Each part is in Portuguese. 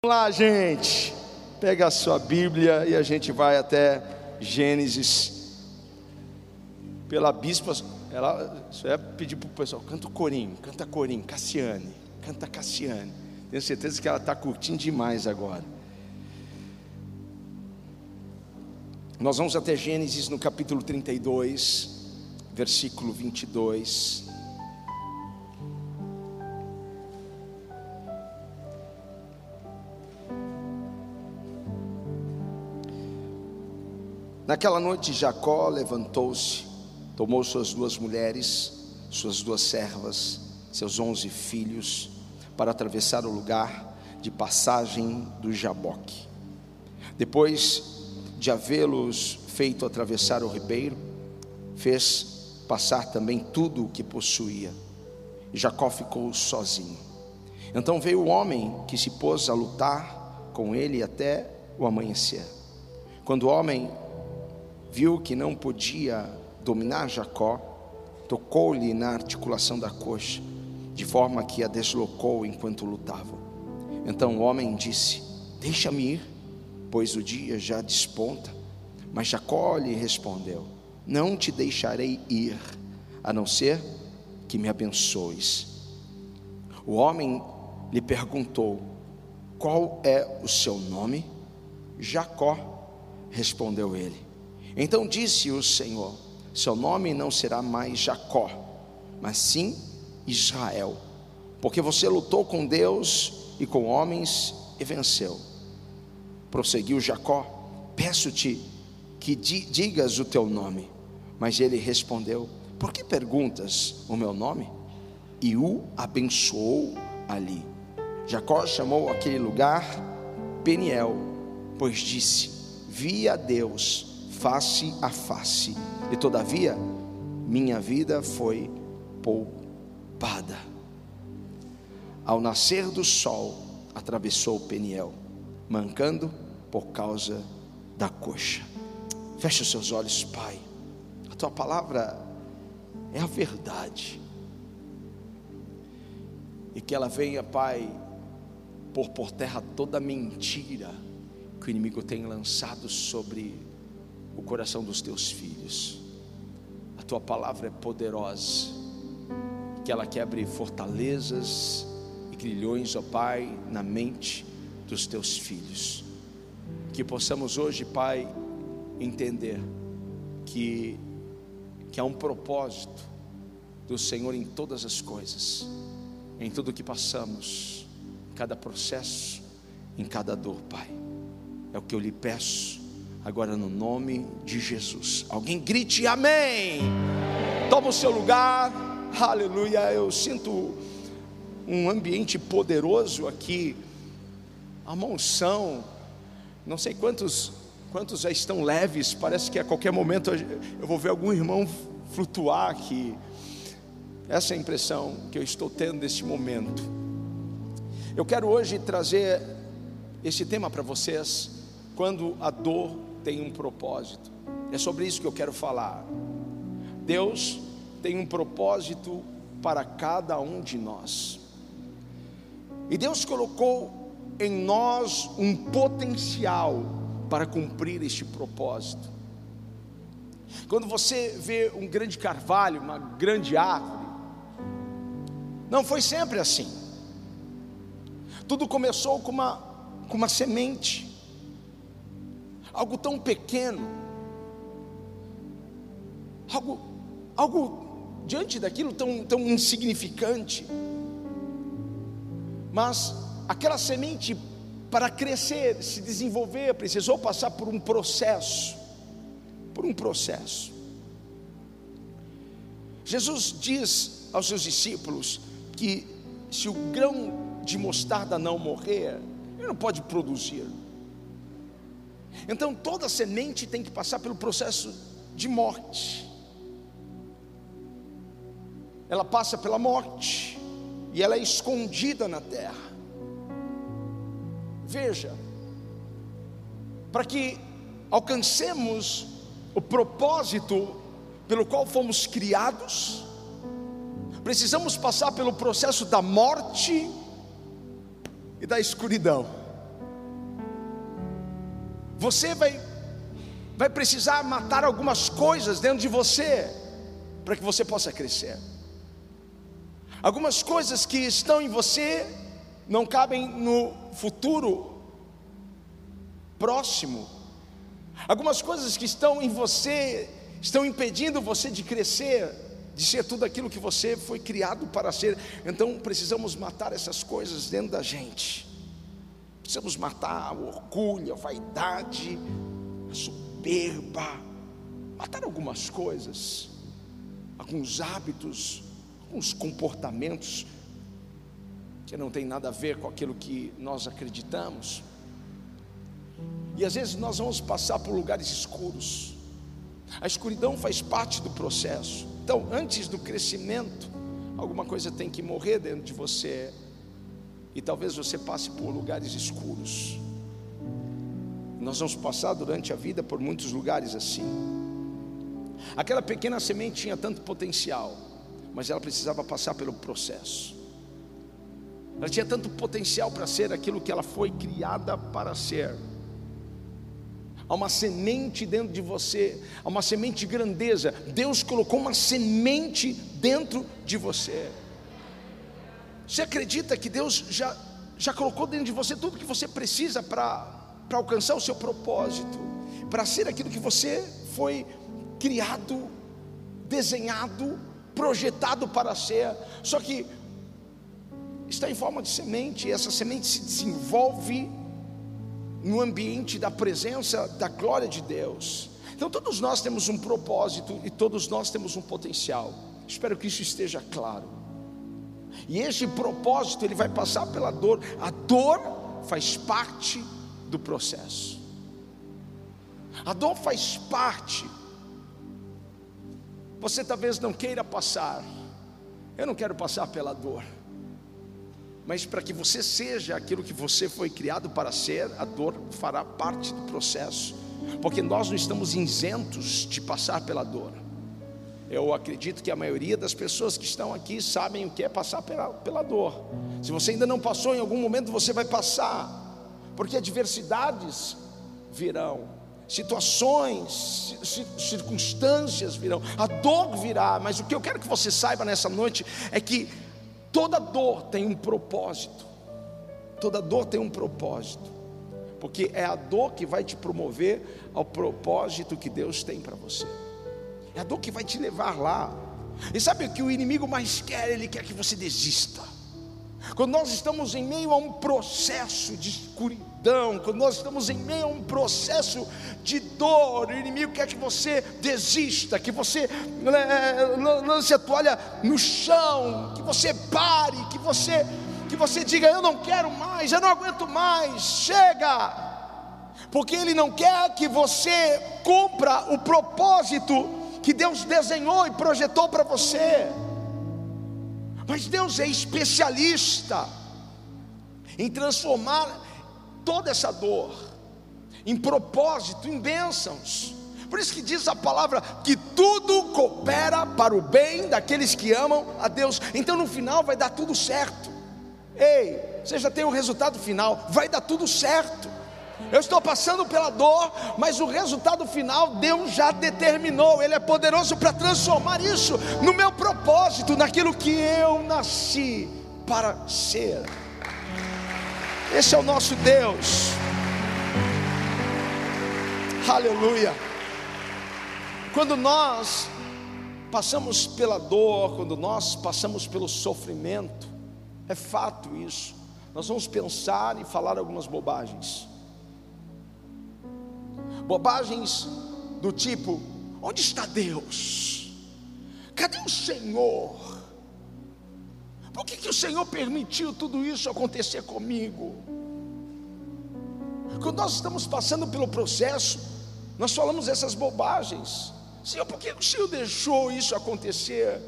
Vamos lá, gente. Pega a sua Bíblia e a gente vai até Gênesis. Pela bispa, ela só ia pedir para o pessoal: canta o corinho, canta corinho, Cassiane, canta Cassiane. Tenho certeza que ela está curtindo demais agora. Nós vamos até Gênesis no capítulo 32, versículo 22. Naquela noite, Jacó levantou-se, tomou suas duas mulheres, suas duas servas, seus onze filhos, para atravessar o lugar de passagem do Jaboque. Depois de havê-los feito atravessar o ribeiro, fez passar também tudo o que possuía. Jacó ficou sozinho. Então veio o homem que se pôs a lutar com ele até o amanhecer. Quando o homem viu que não podia dominar Jacó, tocou-lhe na articulação da coxa, de forma que a deslocou enquanto lutavam. Então o homem disse: Deixa-me ir, pois o dia já desponta. Mas Jacó lhe respondeu: Não te deixarei ir, a não ser que me abençoes. O homem lhe perguntou: Qual é o seu nome? Jacó, respondeu ele. Então disse o Senhor: Seu nome não será mais Jacó, mas sim Israel, porque você lutou com Deus e com homens e venceu. Prosseguiu Jacó: Peço-te que digas o teu nome. Mas ele respondeu: Por que perguntas o meu nome? E o abençoou ali. Jacó chamou aquele lugar Peniel, pois disse: Vi a Deus face a face, e todavia minha vida foi poupada. Ao nascer do sol, atravessou Peniel, mancando por causa da coxa. Feche os seus olhos, Pai. A tua palavra é a verdade. E que ela venha, Pai, por por terra toda mentira que o inimigo tem lançado sobre o coração dos teus filhos. A tua palavra é poderosa, que ela quebre fortalezas e grilhões, ó Pai, na mente dos teus filhos. Que possamos hoje, Pai, entender que, que há um propósito do Senhor em todas as coisas, em tudo que passamos, em cada processo, em cada dor, Pai. É o que eu lhe peço agora no nome de Jesus. Alguém grite amém. Toma o seu lugar. Aleluia. Eu sinto um ambiente poderoso aqui. A unção. Não sei quantos quantos já estão leves. Parece que a qualquer momento eu vou ver algum irmão flutuar aqui. Essa é a impressão que eu estou tendo neste momento. Eu quero hoje trazer esse tema para vocês, quando a dor tem um propósito. É sobre isso que eu quero falar. Deus tem um propósito para cada um de nós. E Deus colocou em nós um potencial para cumprir este propósito. Quando você vê um grande carvalho, uma grande árvore, não foi sempre assim. Tudo começou com uma, com uma semente algo tão pequeno, algo, algo diante daquilo tão, tão insignificante, mas aquela semente, para crescer, se desenvolver, precisou passar por um processo, por um processo. Jesus diz aos seus discípulos que se o grão de mostarda não morrer, ele não pode produzir. Então toda semente tem que passar pelo processo de morte. Ela passa pela morte e ela é escondida na terra. Veja, para que alcancemos o propósito pelo qual fomos criados, precisamos passar pelo processo da morte e da escuridão. Você vai, vai precisar matar algumas coisas dentro de você para que você possa crescer. Algumas coisas que estão em você não cabem no futuro próximo. Algumas coisas que estão em você estão impedindo você de crescer, de ser tudo aquilo que você foi criado para ser. Então precisamos matar essas coisas dentro da gente. Precisamos matar o orgulho, a vaidade, a soberba, matar algumas coisas, alguns hábitos, alguns comportamentos que não tem nada a ver com aquilo que nós acreditamos. E às vezes nós vamos passar por lugares escuros. A escuridão faz parte do processo. Então, antes do crescimento, alguma coisa tem que morrer dentro de você. E talvez você passe por lugares escuros. Nós vamos passar durante a vida por muitos lugares assim. Aquela pequena semente tinha tanto potencial, mas ela precisava passar pelo processo. Ela tinha tanto potencial para ser aquilo que ela foi criada para ser há uma semente dentro de você, há uma semente de grandeza. Deus colocou uma semente dentro de você. Você acredita que Deus já, já colocou dentro de você tudo que você precisa para alcançar o seu propósito, para ser aquilo que você foi criado, desenhado, projetado para ser. Só que está em forma de semente, e essa semente se desenvolve no ambiente da presença da glória de Deus. Então todos nós temos um propósito e todos nós temos um potencial. Espero que isso esteja claro. E esse propósito ele vai passar pela dor. A dor faz parte do processo. A dor faz parte. Você talvez não queira passar. Eu não quero passar pela dor mas para que você seja aquilo que você foi criado para ser, a dor fará parte do processo, porque nós não estamos isentos de passar pela dor. Eu acredito que a maioria das pessoas que estão aqui sabem o que é passar pela, pela dor. Se você ainda não passou, em algum momento você vai passar, porque adversidades virão, situações, circunstâncias virão, a dor virá, mas o que eu quero que você saiba nessa noite é que Toda dor tem um propósito. Toda dor tem um propósito. Porque é a dor que vai te promover ao propósito que Deus tem para você. É a dor que vai te levar lá. E sabe o que o inimigo mais quer? Ele quer que você desista. Quando nós estamos em meio a um processo de escuridão, quando nós estamos em meio a um processo de dor, o inimigo quer que você desista, que você né, lance a toalha no chão, que você pare, que você que você diga eu não quero mais, eu não aguento mais, chega. Porque ele não quer que você cumpra o propósito que Deus desenhou e projetou para você. Mas Deus é especialista em transformar toda essa dor em propósito, em bênçãos. Por isso que diz a palavra que tudo coopera para o bem daqueles que amam a Deus. Então no final vai dar tudo certo. Ei, você já tem o resultado final, vai dar tudo certo. Eu estou passando pela dor, mas o resultado final Deus já determinou. Ele é poderoso para transformar isso no meu propósito, naquilo que eu nasci para ser. Esse é o nosso Deus. Aleluia. Quando nós passamos pela dor, quando nós passamos pelo sofrimento, é fato isso. Nós vamos pensar e falar algumas bobagens. Bobagens do tipo: onde está Deus? Cadê o Senhor? Por que, que o Senhor permitiu tudo isso acontecer comigo? Quando nós estamos passando pelo processo, nós falamos essas bobagens. Senhor, por que o Senhor deixou isso acontecer?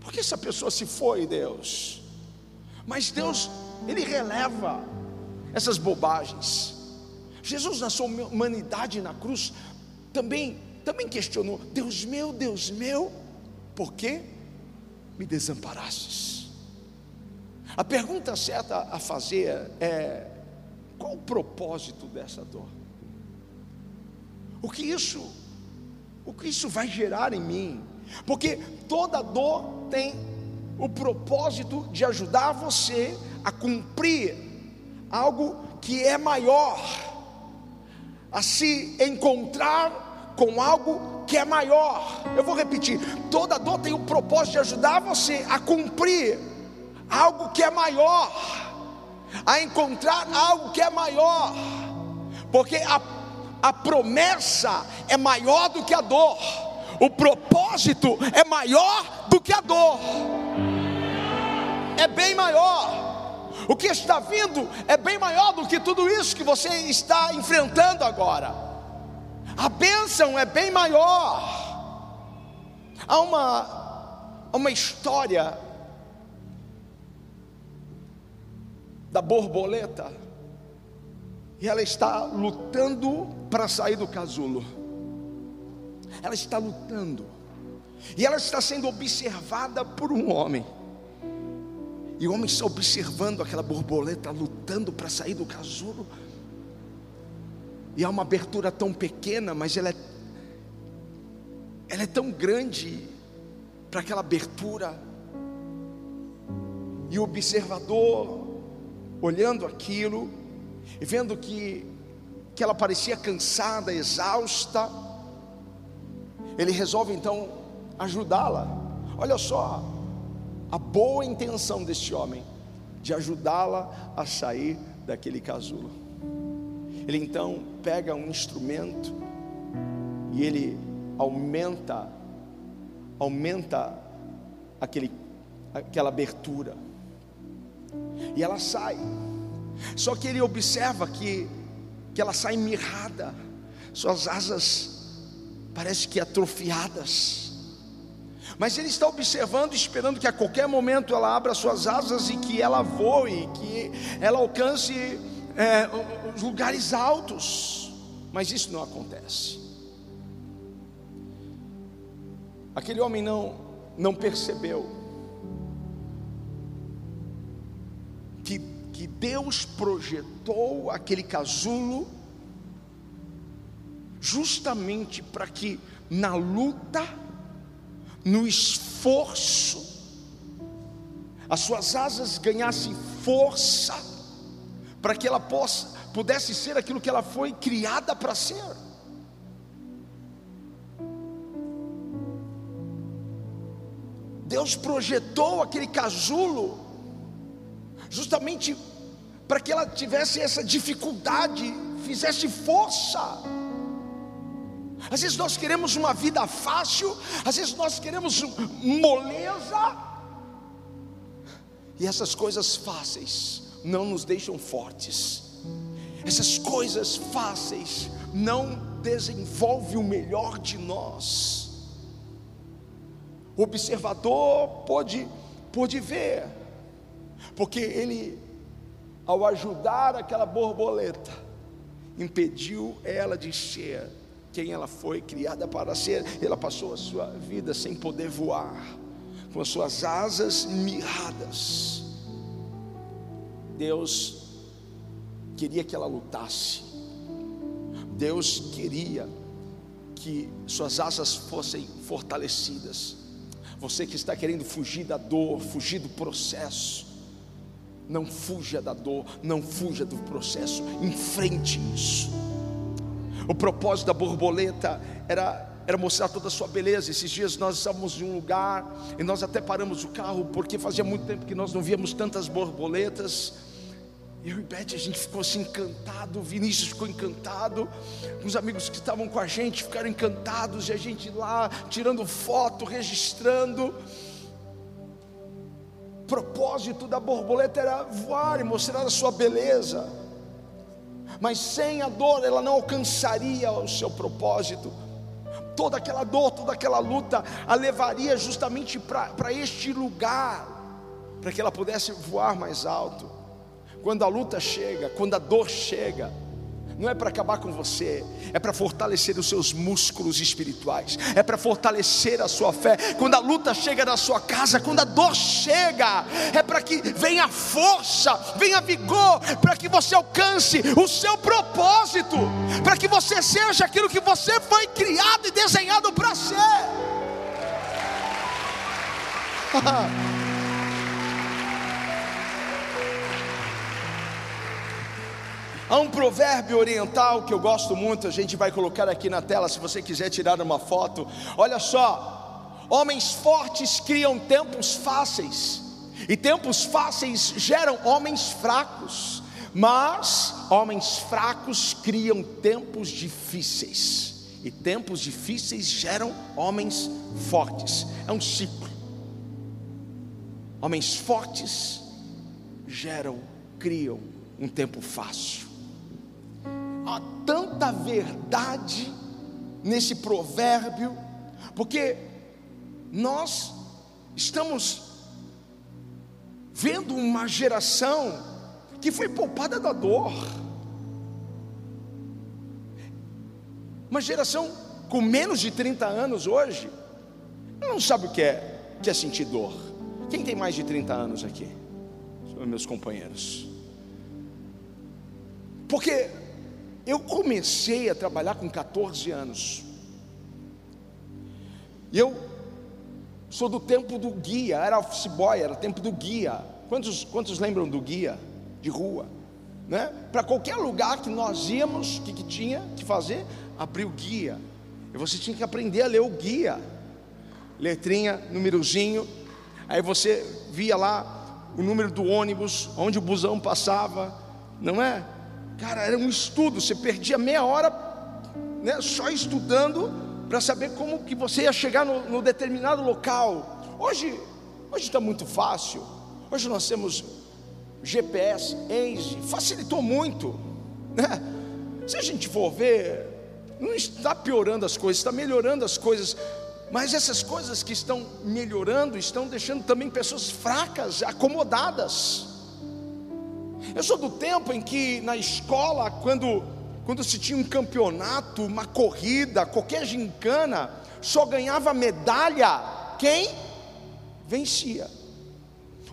Por que essa pessoa se foi, Deus? Mas Deus, Ele releva essas bobagens. Jesus, na sua humanidade na cruz, também, também questionou: Deus meu, Deus meu, por que me desamparastes? A pergunta certa a fazer é: qual o propósito dessa dor? o que isso, o que isso vai gerar em mim? Porque toda dor tem o propósito de ajudar você a cumprir algo que é maior, a se encontrar com algo que é maior. Eu vou repetir: toda dor tem o propósito de ajudar você a cumprir algo que é maior, a encontrar algo que é maior, porque a, a promessa é maior do que a dor, o propósito é maior do que a dor, é bem maior. O que está vindo é bem maior do que tudo isso que você está enfrentando agora. A bênção é bem maior. Há uma, uma história da borboleta, e ela está lutando para sair do casulo. Ela está lutando, e ela está sendo observada por um homem. E o homem está observando aquela borboleta lutando para sair do casulo. E há uma abertura tão pequena, mas ela é, ela é tão grande para aquela abertura. E o observador olhando aquilo e vendo que, que ela parecia cansada, exausta, ele resolve então ajudá-la. Olha só a boa intenção deste homem de ajudá-la a sair daquele casulo. Ele então pega um instrumento e ele aumenta aumenta aquele aquela abertura e ela sai. Só que ele observa que, que ela sai mirrada, suas asas parece que atrofiadas. Mas ele está observando, esperando que a qualquer momento ela abra suas asas e que ela voe, que ela alcance é, os lugares altos. Mas isso não acontece. Aquele homem não, não percebeu que, que Deus projetou aquele casulo justamente para que na luta, no esforço, as suas asas ganhassem força, para que ela possa, pudesse ser aquilo que ela foi criada para ser. Deus projetou aquele casulo justamente para que ela tivesse essa dificuldade, fizesse força. Às vezes nós queremos uma vida fácil, às vezes nós queremos moleza, e essas coisas fáceis não nos deixam fortes, essas coisas fáceis não desenvolvem o melhor de nós. O observador pode, pode ver, porque ele, ao ajudar aquela borboleta, impediu ela de ser quem ela foi criada para ser. Ela passou a sua vida sem poder voar, com as suas asas mirradas. Deus queria que ela lutasse. Deus queria que suas asas fossem fortalecidas. Você que está querendo fugir da dor, fugir do processo, não fuja da dor, não fuja do processo, enfrente isso. O propósito da borboleta era era mostrar toda a sua beleza. Esses dias nós estávamos em um lugar e nós até paramos o carro porque fazia muito tempo que nós não víamos tantas borboletas. Eu e Beth, a gente ficou assim encantado, o Vinícius ficou encantado, os amigos que estavam com a gente ficaram encantados, e a gente lá tirando foto, registrando propósito da borboleta era voar e mostrar a sua beleza, mas sem a dor ela não alcançaria o seu propósito. Toda aquela dor, toda aquela luta a levaria justamente para este lugar, para que ela pudesse voar mais alto. Quando a luta chega, quando a dor chega, não é para acabar com você, é para fortalecer os seus músculos espirituais, é para fortalecer a sua fé. Quando a luta chega na sua casa, quando a dor chega, é para que venha força, venha vigor, para que você alcance o seu propósito, para que você seja aquilo que você foi criado e desenhado para ser. Há um provérbio oriental que eu gosto muito, a gente vai colocar aqui na tela se você quiser tirar uma foto. Olha só, homens fortes criam tempos fáceis, e tempos fáceis geram homens fracos, mas homens fracos criam tempos difíceis, e tempos difíceis geram homens fortes. É um ciclo. Homens fortes geram, criam um tempo fácil há tanta verdade nesse provérbio, porque nós estamos vendo uma geração que foi poupada da dor, uma geração com menos de 30 anos hoje, não sabe o que é, que é sentir dor. Quem tem mais de 30 anos aqui? São meus companheiros. Porque eu comecei a trabalhar com 14 anos. E eu sou do tempo do guia, era office boy, era tempo do guia. Quantos, quantos lembram do guia de rua? Né? Para qualquer lugar que nós íamos, o que, que tinha que fazer? Abrir o guia. E você tinha que aprender a ler o guia. Letrinha, númerozinho. Aí você via lá o número do ônibus, onde o busão passava, não é? Cara, era um estudo, você perdia meia hora né, só estudando para saber como que você ia chegar no, no determinado local. Hoje, hoje está muito fácil. Hoje nós temos GPS, Waze, facilitou muito. Né? Se a gente for ver, não está piorando as coisas, está melhorando as coisas. Mas essas coisas que estão melhorando estão deixando também pessoas fracas, acomodadas. Eu sou do tempo em que na escola, quando, quando se tinha um campeonato, uma corrida, qualquer gincana, só ganhava medalha quem vencia.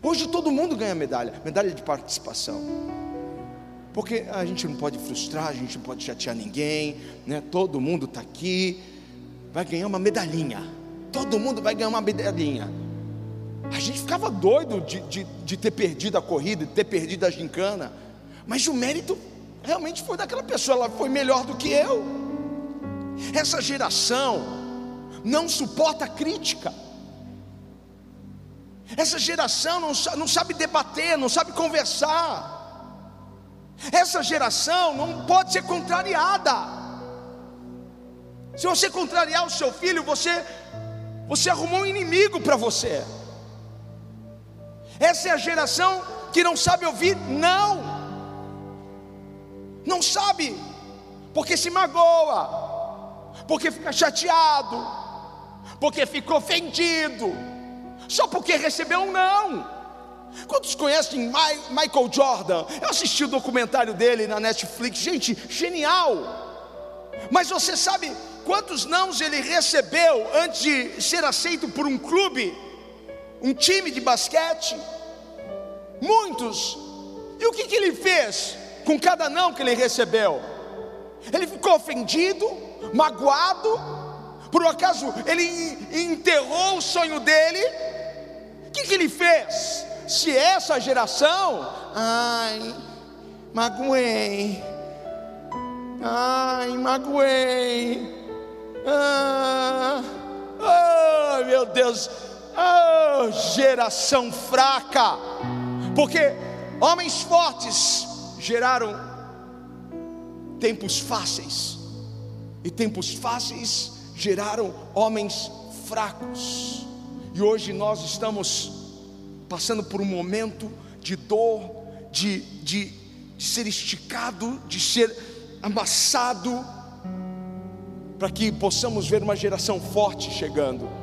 Hoje todo mundo ganha medalha, medalha de participação. Porque a gente não pode frustrar, a gente não pode chatear ninguém, né? Todo mundo está aqui, vai ganhar uma medalhinha. Todo mundo vai ganhar uma medalhinha. A gente ficava doido de, de, de ter perdido a corrida, de ter perdido a gincana, mas o mérito realmente foi daquela pessoa, ela foi melhor do que eu. Essa geração não suporta crítica. Essa geração não, não sabe debater, não sabe conversar. Essa geração não pode ser contrariada. Se você contrariar o seu filho, você você arrumou um inimigo para você. Essa é a geração que não sabe ouvir não. Não sabe, porque se magoa, porque fica chateado, porque ficou ofendido, só porque recebeu um não. Quantos conhecem Michael Jordan? Eu assisti o documentário dele na Netflix, gente, genial. Mas você sabe quantos nãos ele recebeu antes de ser aceito por um clube? Um time de basquete, muitos. E o que, que ele fez com cada não que ele recebeu? Ele ficou ofendido, magoado, por um acaso ele enterrou o sonho dele. O que, que ele fez? Se essa geração, ai, magoei, ai, magoei, ah, meu Deus, Oh, geração fraca, porque homens fortes geraram tempos fáceis, e tempos fáceis geraram homens fracos, e hoje nós estamos passando por um momento de dor, de, de, de ser esticado, de ser amassado, para que possamos ver uma geração forte chegando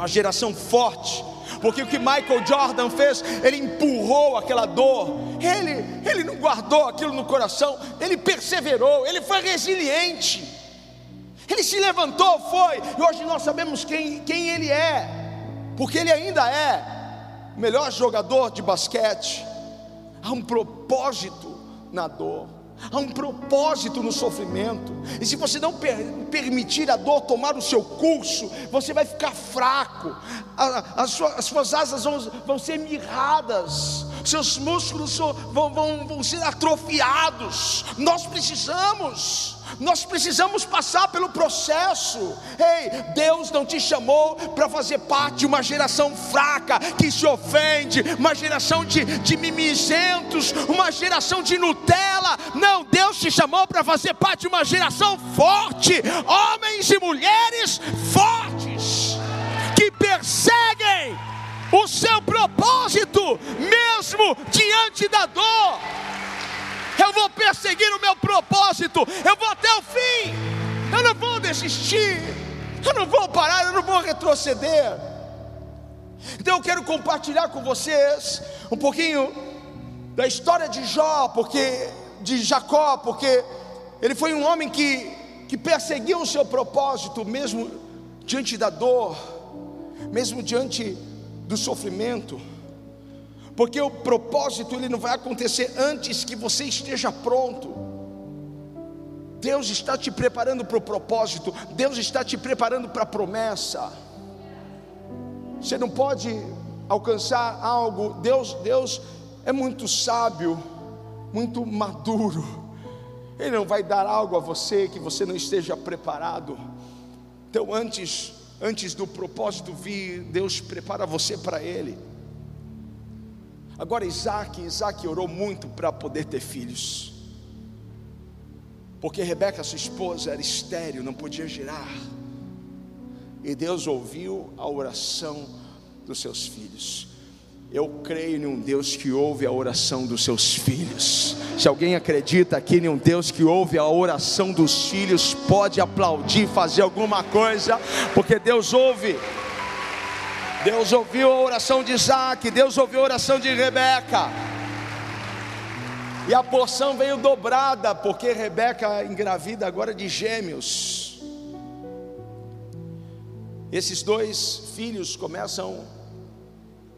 uma geração forte, Porque o que Michael Jordan fez, ele empurrou aquela dor, ele, ele não guardou aquilo no coração, ele perseverou, ele foi resiliente, ele se levantou, foi, e hoje nós sabemos quem, quem ele é, porque ele ainda é o melhor jogador de basquete. Há um propósito na dor há um propósito no sofrimento, e se você não per permitir a dor tomar o seu curso, você vai ficar fraco, a, a sua, as suas asas vão, vão ser mirradas, seus músculos vão, vão, vão ser atrofiados. Nós precisamos nós precisamos passar pelo processo. Ei, Deus não te chamou para fazer parte de uma geração fraca que se ofende, uma geração de, de mimizentos, uma geração de Nutella. Não, Deus te chamou para fazer parte de uma geração forte, homens e mulheres fortes, que perseguem o seu propósito, mesmo diante da dor eu vou perseguir o meu propósito, eu vou até o fim, eu não vou desistir, eu não vou parar, eu não vou retroceder. Então eu quero compartilhar com vocês um pouquinho da história de Jó, porque de Jacó, porque ele foi um homem que, que perseguiu o seu propósito, mesmo diante da dor, mesmo diante do sofrimento porque o propósito ele não vai acontecer antes que você esteja pronto. Deus está te preparando para o propósito, Deus está te preparando para a promessa. Você não pode alcançar algo, Deus, Deus é muito sábio, muito maduro. Ele não vai dar algo a você que você não esteja preparado. Então, antes, antes do propósito vir, Deus prepara você para ele. Agora, Isaac, Isaac orou muito para poder ter filhos, porque Rebeca, sua esposa, era estéril, não podia girar, e Deus ouviu a oração dos seus filhos. Eu creio em um Deus que ouve a oração dos seus filhos. Se alguém acredita aqui em um Deus que ouve a oração dos filhos, pode aplaudir, fazer alguma coisa, porque Deus ouve. Deus ouviu a oração de Isaac, Deus ouviu a oração de Rebeca. E a porção veio dobrada, porque Rebeca engravida agora de gêmeos. Esses dois filhos começam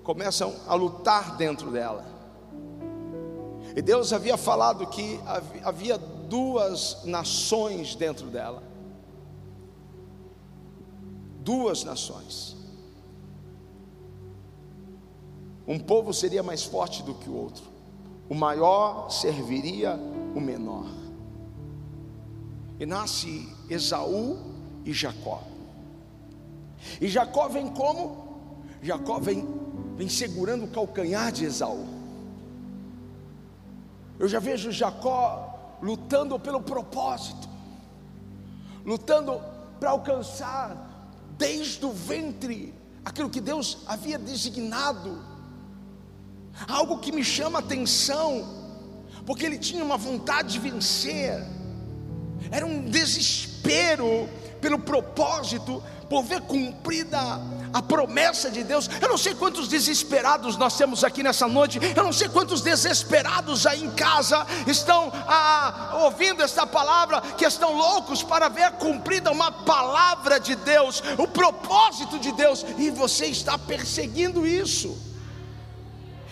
começam a lutar dentro dela. E Deus havia falado que havia duas nações dentro dela. Duas nações. Um povo seria mais forte do que o outro. O maior serviria o menor. E nasce Esaú e Jacó. E Jacó vem como? Jacó vem, vem segurando o calcanhar de Esaú. Eu já vejo Jacó lutando pelo propósito, lutando para alcançar desde o ventre aquilo que Deus havia designado algo que me chama atenção, porque ele tinha uma vontade de vencer, era um desespero pelo propósito, por ver cumprida a promessa de Deus. Eu não sei quantos desesperados nós temos aqui nessa noite, eu não sei quantos desesperados aí em casa estão ah, ouvindo esta palavra, que estão loucos para ver cumprida uma palavra de Deus, o propósito de Deus, e você está perseguindo isso.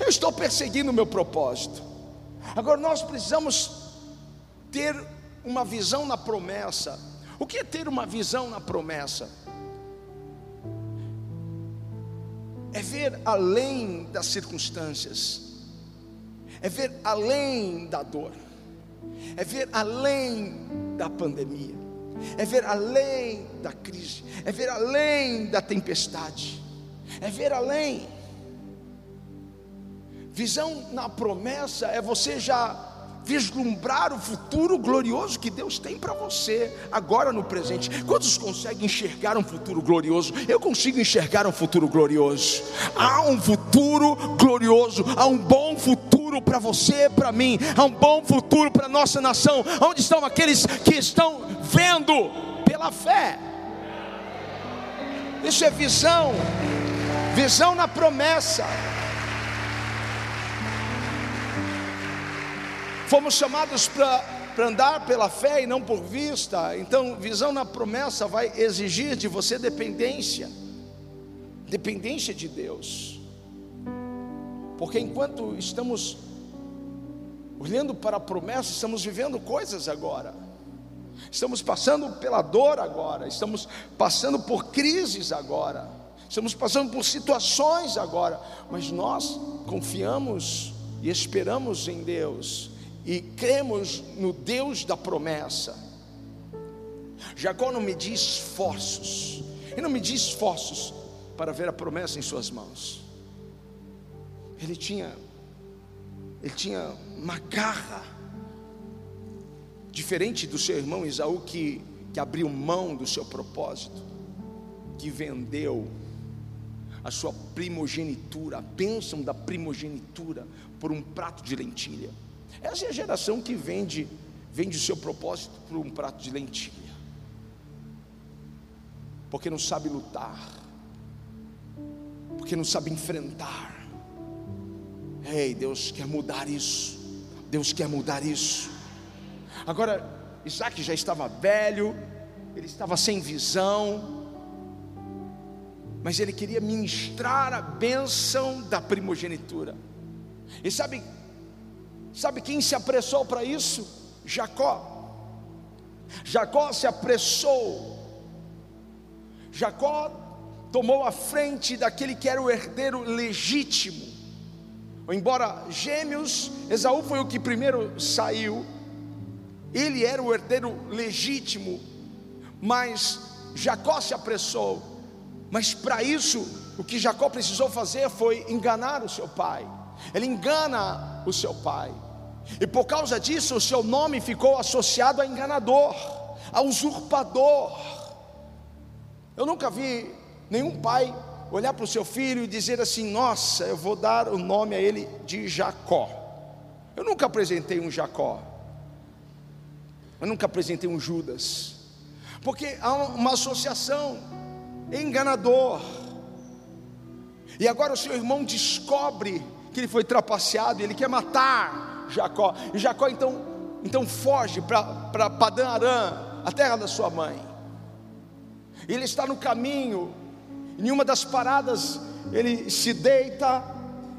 Eu estou perseguindo o meu propósito. Agora nós precisamos ter uma visão na promessa. O que é ter uma visão na promessa? É ver além das circunstâncias, é ver além da dor, é ver além da pandemia, é ver além da crise, é ver além da tempestade, é ver além. Visão na promessa é você já vislumbrar o futuro glorioso que Deus tem para você agora no presente. Quantos conseguem enxergar um futuro glorioso? Eu consigo enxergar um futuro glorioso. Há um futuro glorioso, há um bom futuro para você, para mim, há um bom futuro para nossa nação. Onde estão aqueles que estão vendo pela fé? Isso é visão. Visão na promessa. Fomos chamados para andar pela fé e não por vista. Então, visão na promessa vai exigir de você dependência. Dependência de Deus. Porque enquanto estamos olhando para a promessa, estamos vivendo coisas agora. Estamos passando pela dor agora, estamos passando por crises agora, estamos passando por situações agora, mas nós confiamos e esperamos em Deus e cremos no Deus da promessa. Jacó não media esforços, ele não media esforços para ver a promessa em suas mãos. Ele tinha, ele tinha uma garra, diferente do seu irmão Isaú, que, que abriu mão do seu propósito, que vendeu a sua primogenitura, a bênção da primogenitura, por um prato de lentilha. Essa é a geração que vende, vende o seu propósito por um prato de lentilha, porque não sabe lutar, porque não sabe enfrentar. Ei, Deus quer mudar isso. Deus quer mudar isso. Agora, Isaac já estava velho, ele estava sem visão, mas ele queria ministrar a bênção da primogenitura. E sabe, sabe quem se apressou para isso? Jacó. Jacó se apressou. Jacó tomou a frente daquele que era o herdeiro legítimo. Embora gêmeos, Esaú foi o que primeiro saiu, ele era o herdeiro legítimo, mas Jacó se apressou. Mas para isso, o que Jacó precisou fazer foi enganar o seu pai. Ele engana o seu pai. E por causa disso, o seu nome ficou associado a enganador, a usurpador. Eu nunca vi nenhum pai olhar para o seu filho e dizer assim: Nossa, eu vou dar o nome a ele de Jacó. Eu nunca apresentei um Jacó, eu nunca apresentei um Judas, porque há uma associação enganador. E agora o seu irmão descobre que ele foi trapaceado e ele quer matar Jacó. E Jacó então, então foge para Padã Arã, a terra da sua mãe. Ele está no caminho em uma das paradas, ele se deita,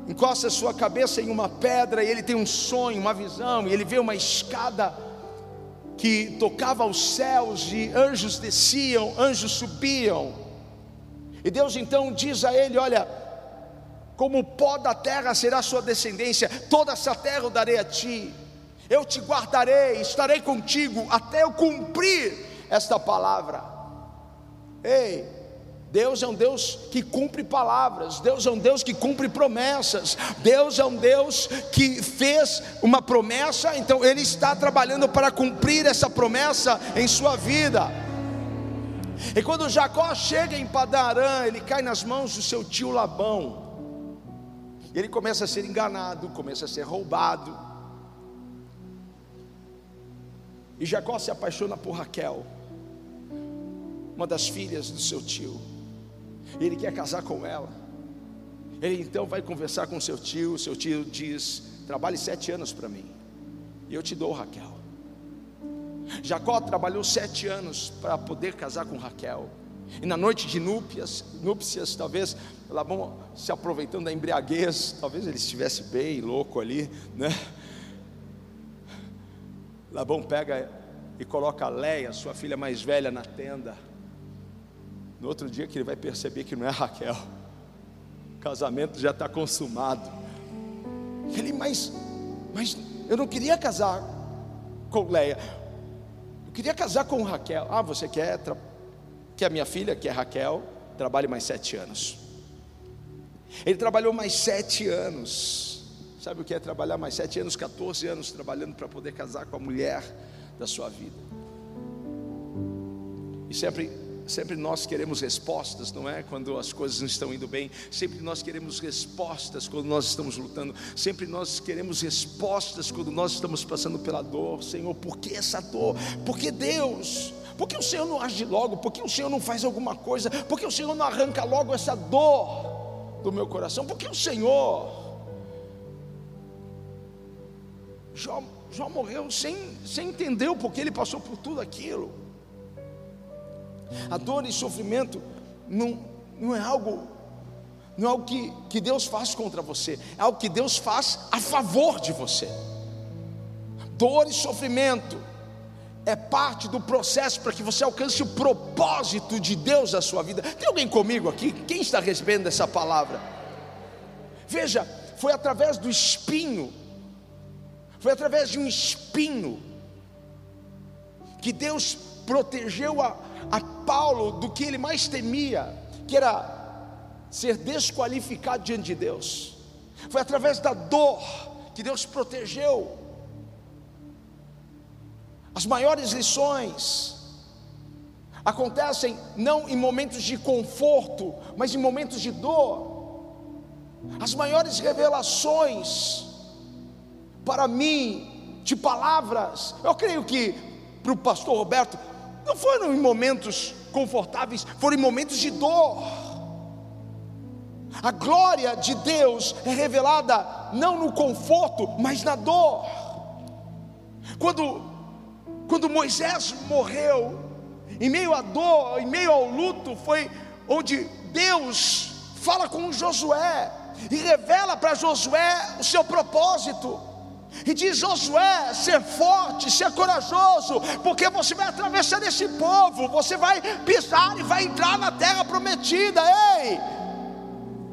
encosta a sua cabeça em uma pedra, e ele tem um sonho, uma visão, e ele vê uma escada que tocava aos céus, e anjos desciam, anjos subiam. E Deus então diz a ele: Olha, como o pó da terra será a sua descendência, toda essa terra eu darei a ti, eu te guardarei, estarei contigo até eu cumprir esta palavra. Ei, Deus é um Deus que cumpre palavras, Deus é um Deus que cumpre promessas, Deus é um Deus que fez uma promessa, então Ele está trabalhando para cumprir essa promessa em sua vida. E quando Jacó chega em Padarã, ele cai nas mãos do seu tio Labão, ele começa a ser enganado, começa a ser roubado, e Jacó se apaixona por Raquel, uma das filhas do seu tio ele quer casar com ela. Ele então vai conversar com seu tio, seu tio diz: trabalhe sete anos para mim, e eu te dou Raquel. Jacó trabalhou sete anos para poder casar com Raquel. E na noite de núpcias, núpcias talvez Labão se aproveitando da embriaguez, talvez ele estivesse bem louco ali, né? Labão pega e coloca Leia, sua filha mais velha, na tenda. No outro dia que ele vai perceber que não é Raquel. O casamento já está consumado. Ele, mas, mas eu não queria casar com Leia. Eu queria casar com Raquel. Ah, você quer, quer a minha filha, que é Raquel, trabalhe mais sete anos. Ele trabalhou mais sete anos. Sabe o que é trabalhar mais sete anos, 14 anos trabalhando para poder casar com a mulher da sua vida. E sempre Sempre nós queremos respostas, não é? Quando as coisas não estão indo bem. Sempre nós queremos respostas quando nós estamos lutando. Sempre nós queremos respostas quando nós estamos passando pela dor. Senhor, por que essa dor? Por que Deus? Por que o Senhor não age logo? Por que o Senhor não faz alguma coisa? Por que o Senhor não arranca logo essa dor? do meu coração, porque o Senhor, Jó, Jó morreu sem, sem entender o porquê ele passou por tudo aquilo. A dor e sofrimento não, não é algo não é algo que, que Deus faz contra você, é algo que Deus faz a favor de você. Dor e sofrimento é parte do processo para que você alcance o propósito de Deus na sua vida. Tem alguém comigo aqui? Quem está recebendo essa palavra? Veja, foi através do espinho, foi através de um espinho, que Deus protegeu a, a Paulo do que ele mais temia, que era ser desqualificado diante de Deus. Foi através da dor que Deus protegeu. As maiores lições acontecem não em momentos de conforto, mas em momentos de dor. As maiores revelações para mim de palavras, eu creio que para o pastor Roberto, não foram em momentos confortáveis, foram em momentos de dor. A glória de Deus é revelada não no conforto, mas na dor. Quando, quando Moisés morreu, em meio à dor, em meio ao luto, foi onde Deus fala com Josué e revela para Josué o seu propósito. E diz Josué: ser forte, ser corajoso, porque você vai atravessar esse povo, você vai pisar e vai entrar na terra prometida. Ei!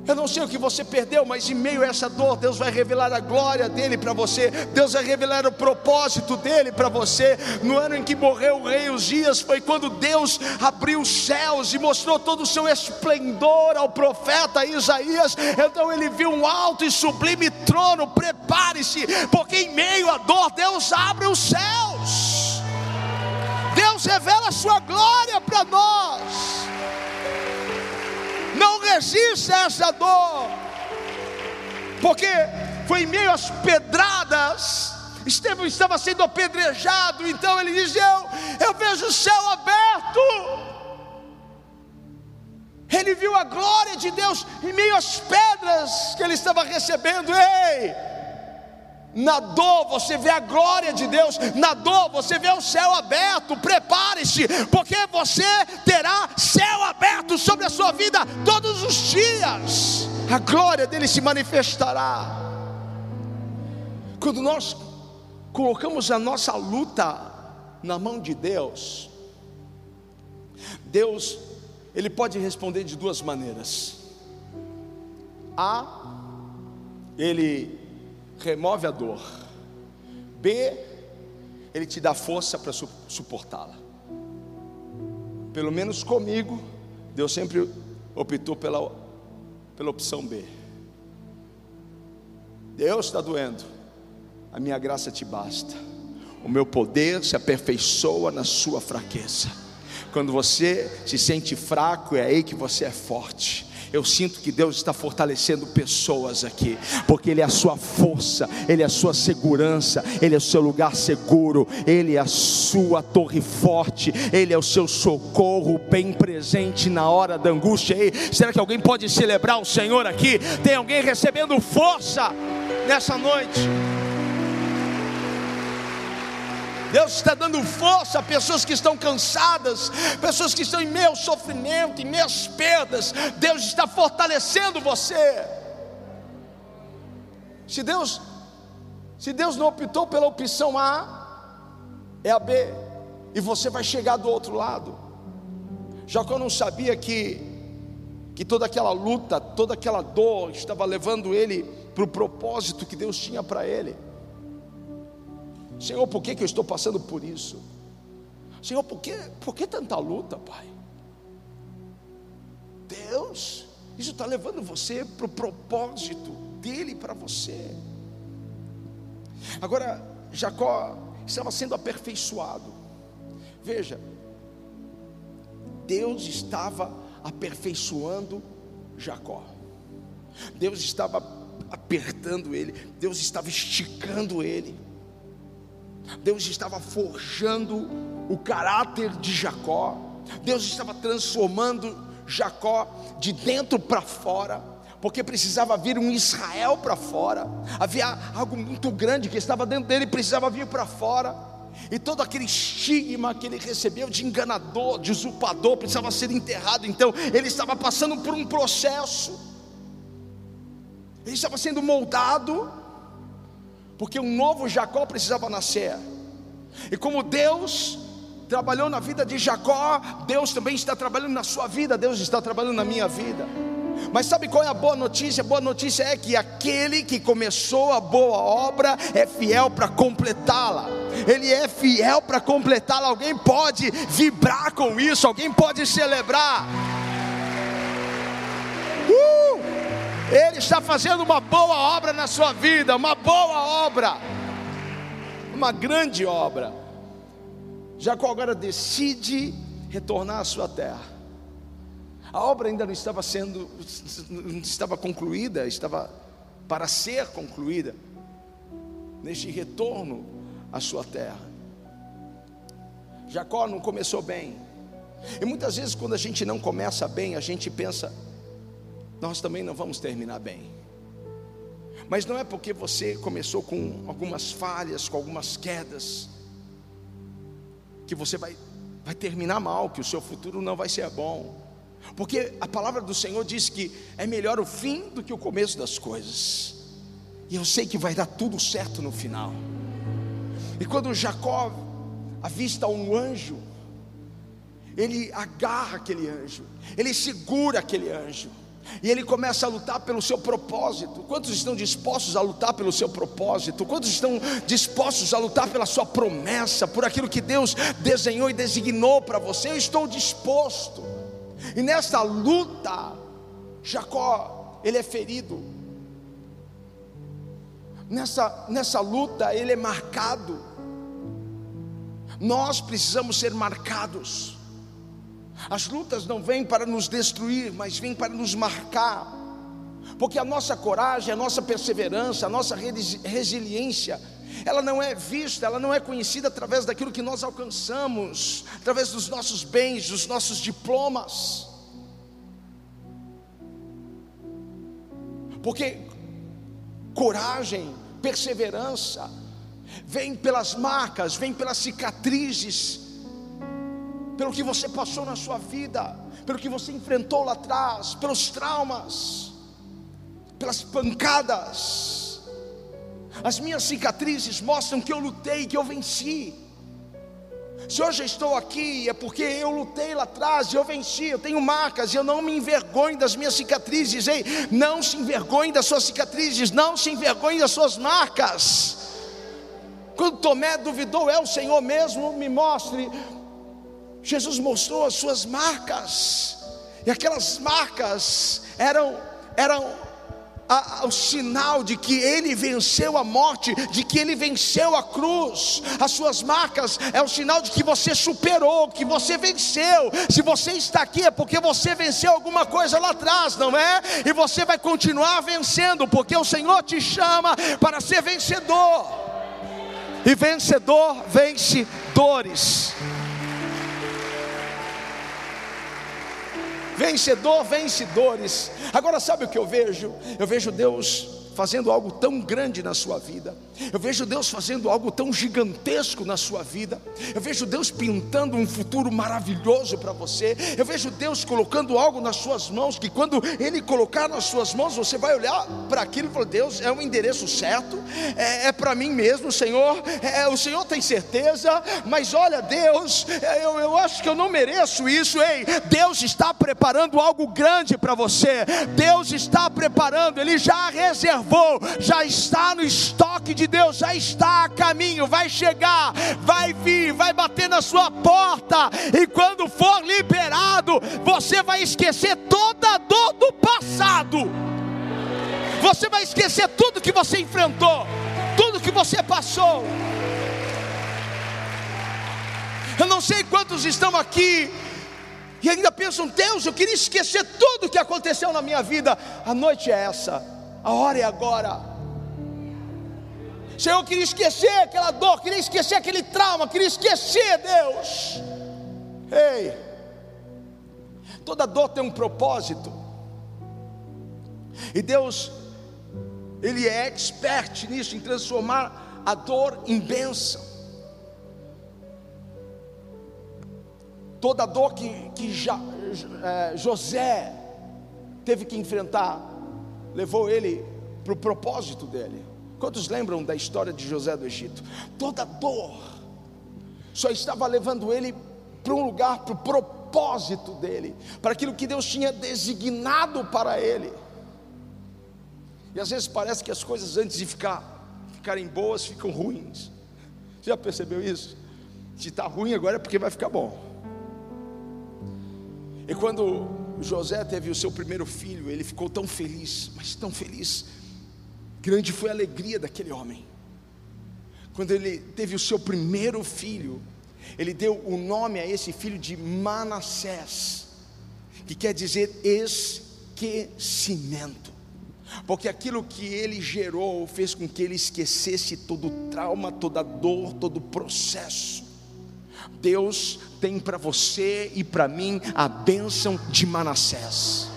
Eu não sei o que você perdeu, mas em meio a essa dor, Deus vai revelar a glória dele para você, Deus vai revelar o propósito dele para você. No ano em que morreu o rei Uzias, foi quando Deus abriu os céus e mostrou todo o seu esplendor ao profeta Isaías. Então ele viu um alto e sublime trono. Prepare-se, porque em meio à dor, Deus abre os céus, Deus revela a sua glória para nós resista a essa dor, porque foi em meio às pedradas, Estevão estava sendo apedrejado, então ele diz: Eu, eu vejo o céu aberto. Ele viu a glória de Deus em meio às pedras que ele estava recebendo. Ei! Na dor você vê a glória de Deus, na dor você vê o céu aberto. Prepare-se, porque você terá céu aberto sobre a sua vida todos os dias. A glória dele se manifestará. Quando nós colocamos a nossa luta na mão de Deus, Deus, Ele pode responder de duas maneiras. A, Ele remove a dor. B, ele te dá força para suportá-la. Pelo menos comigo, Deus sempre optou pela, pela opção B. Deus está doendo, a minha graça te basta, o meu poder se aperfeiçoa na sua fraqueza. Quando você se sente fraco, é aí que você é forte. Eu sinto que Deus está fortalecendo pessoas aqui, porque Ele é a sua força, Ele é a sua segurança, Ele é o seu lugar seguro, Ele é a sua torre forte, Ele é o seu socorro bem presente na hora da angústia. Ei, será que alguém pode celebrar o Senhor aqui? Tem alguém recebendo força nessa noite? Deus está dando força a pessoas que estão cansadas, pessoas que estão em ao sofrimento, em às perdas. Deus está fortalecendo você. Se Deus, se Deus não optou pela opção A, é a B, e você vai chegar do outro lado. Jacó não sabia que, que toda aquela luta, toda aquela dor estava levando ele para o propósito que Deus tinha para ele. Senhor, por que, que eu estou passando por isso? Senhor, por que, por que tanta luta, Pai? Deus, isso está levando você para o propósito dele para você. Agora, Jacó estava sendo aperfeiçoado. Veja, Deus estava aperfeiçoando Jacó. Deus estava apertando ele, Deus estava esticando ele. Deus estava forjando o caráter de Jacó, Deus estava transformando Jacó de dentro para fora, porque precisava vir um Israel para fora, havia algo muito grande que estava dentro dele, precisava vir para fora, e todo aquele estigma que ele recebeu de enganador, de usurpador, precisava ser enterrado, então ele estava passando por um processo, ele estava sendo moldado, porque um novo Jacó precisava nascer, e como Deus trabalhou na vida de Jacó, Deus também está trabalhando na sua vida, Deus está trabalhando na minha vida. Mas sabe qual é a boa notícia? A boa notícia é que aquele que começou a boa obra é fiel para completá-la. Ele é fiel para completá-la. Alguém pode vibrar com isso, alguém pode celebrar. Ele está fazendo uma boa obra na sua vida, uma boa obra, uma grande obra. Jacó agora decide retornar à sua terra. A obra ainda não estava sendo, não estava concluída, estava para ser concluída neste retorno à sua terra. Jacó não começou bem. E muitas vezes quando a gente não começa bem, a gente pensa, nós também não vamos terminar bem. Mas não é porque você começou com algumas falhas, com algumas quedas, que você vai, vai terminar mal, que o seu futuro não vai ser bom. Porque a palavra do Senhor diz que é melhor o fim do que o começo das coisas. E eu sei que vai dar tudo certo no final. E quando Jacó avista um anjo, ele agarra aquele anjo, ele segura aquele anjo, e ele começa a lutar pelo seu propósito. Quantos estão dispostos a lutar pelo seu propósito? Quantos estão dispostos a lutar pela sua promessa, por aquilo que Deus desenhou e designou para você? Eu estou disposto. E nessa luta, Jacó, ele é ferido. Nessa, nessa luta, ele é marcado. Nós precisamos ser marcados. As lutas não vêm para nos destruir, mas vêm para nos marcar. Porque a nossa coragem, a nossa perseverança, a nossa resiliência, ela não é vista, ela não é conhecida através daquilo que nós alcançamos, através dos nossos bens, dos nossos diplomas. Porque coragem, perseverança, vem pelas marcas, vem pelas cicatrizes, pelo que você passou na sua vida, pelo que você enfrentou lá atrás, pelos traumas, pelas pancadas. As minhas cicatrizes mostram que eu lutei, que eu venci. Se hoje estou aqui, é porque eu lutei lá atrás eu venci. Eu tenho marcas eu não me envergonho das minhas cicatrizes. Ei, não se envergonhe das suas cicatrizes, não se envergonhe das suas marcas. Quando Tomé duvidou, é o Senhor mesmo, me mostre. Jesus mostrou as suas marcas, e aquelas marcas eram, eram a, o sinal de que ele venceu a morte, de que ele venceu a cruz. As suas marcas é o sinal de que você superou, que você venceu. Se você está aqui é porque você venceu alguma coisa lá atrás, não é? E você vai continuar vencendo, porque o Senhor te chama para ser vencedor. E vencedor vence dores. Vencedor, vencedores. Agora, sabe o que eu vejo? Eu vejo Deus fazendo algo tão grande na sua vida. Eu vejo Deus fazendo algo tão gigantesco na sua vida. Eu vejo Deus pintando um futuro maravilhoso para você. Eu vejo Deus colocando algo nas suas mãos que quando Ele colocar nas suas mãos, você vai olhar para aquilo e falar: Deus, é o endereço certo, é, é para mim mesmo, Senhor. É, o Senhor tem certeza, mas olha, Deus, é, eu, eu acho que eu não mereço isso. Ei, Deus está preparando algo grande para você. Deus está preparando, Ele já reservou já está no estoque de Deus, já está a caminho, vai chegar, vai vir, vai bater na sua porta, e quando for liberado, você vai esquecer toda a dor do passado, você vai esquecer tudo que você enfrentou, tudo que você passou. Eu não sei quantos estão aqui e ainda pensam, Deus, eu queria esquecer tudo que aconteceu na minha vida. A noite é essa. A hora é agora. Senhor, eu queria esquecer aquela dor, queria esquecer aquele trauma, queria esquecer, Deus. Ei, toda dor tem um propósito. E Deus, Ele é expert nisso, em transformar a dor em bênção. Toda dor que, que é, José teve que enfrentar, levou ele para o propósito dele. Quantos lembram da história de José do Egito? Toda dor só estava levando ele para um lugar, para o propósito dele, para aquilo que Deus tinha designado para ele. E às vezes parece que as coisas antes de ficar, ficarem boas ficam ruins. Você já percebeu isso? Se está ruim agora é porque vai ficar bom. E quando José teve o seu primeiro filho, ele ficou tão feliz, mas tão feliz. Grande foi a alegria daquele homem. Quando ele teve o seu primeiro filho, ele deu o nome a esse filho de Manassés, que quer dizer esquecimento. Porque aquilo que ele gerou fez com que ele esquecesse todo o trauma, toda a dor, todo o processo. Deus tem para você e para mim a bênção de Manassés.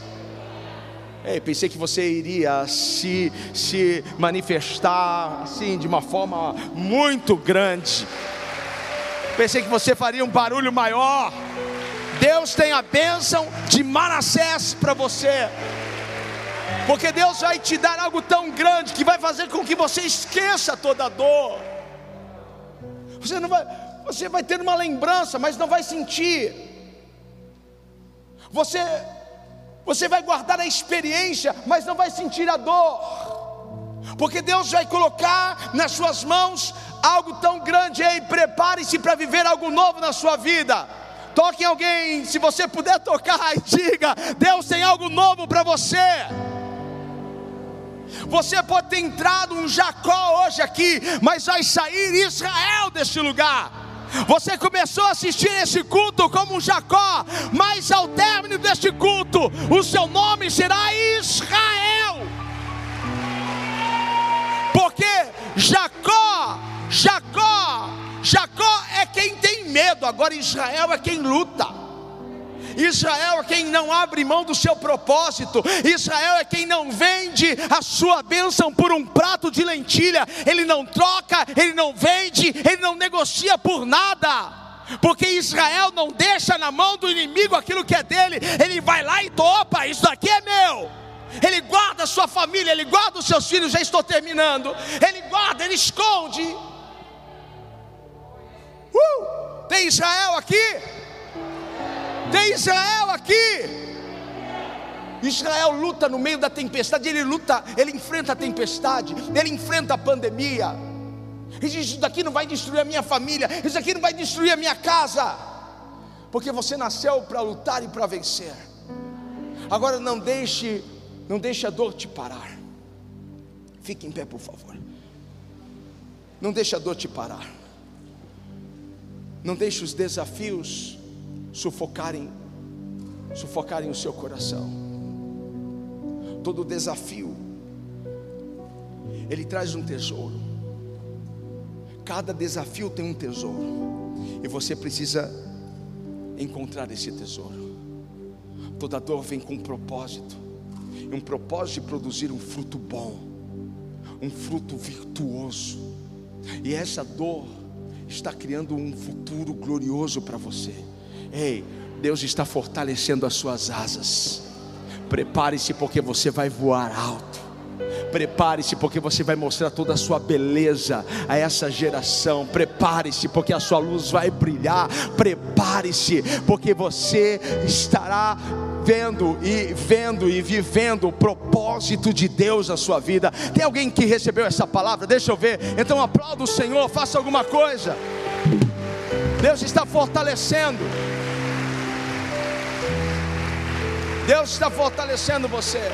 Ei, pensei que você iria se, se manifestar assim de uma forma muito grande. Pensei que você faria um barulho maior. Deus tem a bênção de Manassés para você. Porque Deus vai te dar algo tão grande que vai fazer com que você esqueça toda a dor. Você não vai, você vai ter uma lembrança, mas não vai sentir. Você você vai guardar a experiência, mas não vai sentir a dor. Porque Deus vai colocar nas suas mãos algo tão grande, ei, prepare-se para viver algo novo na sua vida. Toque em alguém, se você puder tocar, e diga: Deus tem algo novo para você. Você pode ter entrado um Jacó hoje aqui, mas vai sair Israel deste lugar. Você começou a assistir esse culto como um Jacó, mas ao término deste culto, o seu nome será Israel. Porque Jacó, Jacó, Jacó é quem tem medo, agora Israel é quem luta. Israel é quem não abre mão do seu propósito, Israel é quem não vende a sua bênção por um prato de lentilha, ele não troca, ele não vende, ele não negocia por nada. Porque Israel não deixa na mão do inimigo aquilo que é dele, ele vai lá e topa, isso daqui é meu. Ele guarda a sua família, ele guarda os seus filhos, já estou terminando. Ele guarda, ele esconde. Uh, tem Israel aqui? Tem Israel aqui. Israel luta no meio da tempestade, ele luta, ele enfrenta a tempestade, ele enfrenta a pandemia. E diz: Isso daqui não vai destruir a minha família, isso aqui não vai destruir a minha casa, porque você nasceu para lutar e para vencer. Agora não deixe, não deixe a dor te parar. Fique em pé, por favor. Não deixe a dor te parar. Não deixe os desafios sufocarem, sufocarem o seu coração. Todo desafio, ele traz um tesouro. Cada desafio tem um tesouro, e você precisa encontrar esse tesouro. Toda dor vem com um propósito, e um propósito de produzir um fruto bom, um fruto virtuoso. E essa dor está criando um futuro glorioso para você. Ei, Deus está fortalecendo as suas asas. Prepare-se porque você vai voar alto. Prepare-se porque você vai mostrar toda a sua beleza a essa geração. Prepare-se porque a sua luz vai brilhar. Prepare-se porque você estará vendo e vendo e vivendo o propósito de Deus na sua vida. Tem alguém que recebeu essa palavra? Deixa eu ver. Então aplauda o Senhor, faça alguma coisa. Deus está fortalecendo. Deus está fortalecendo você.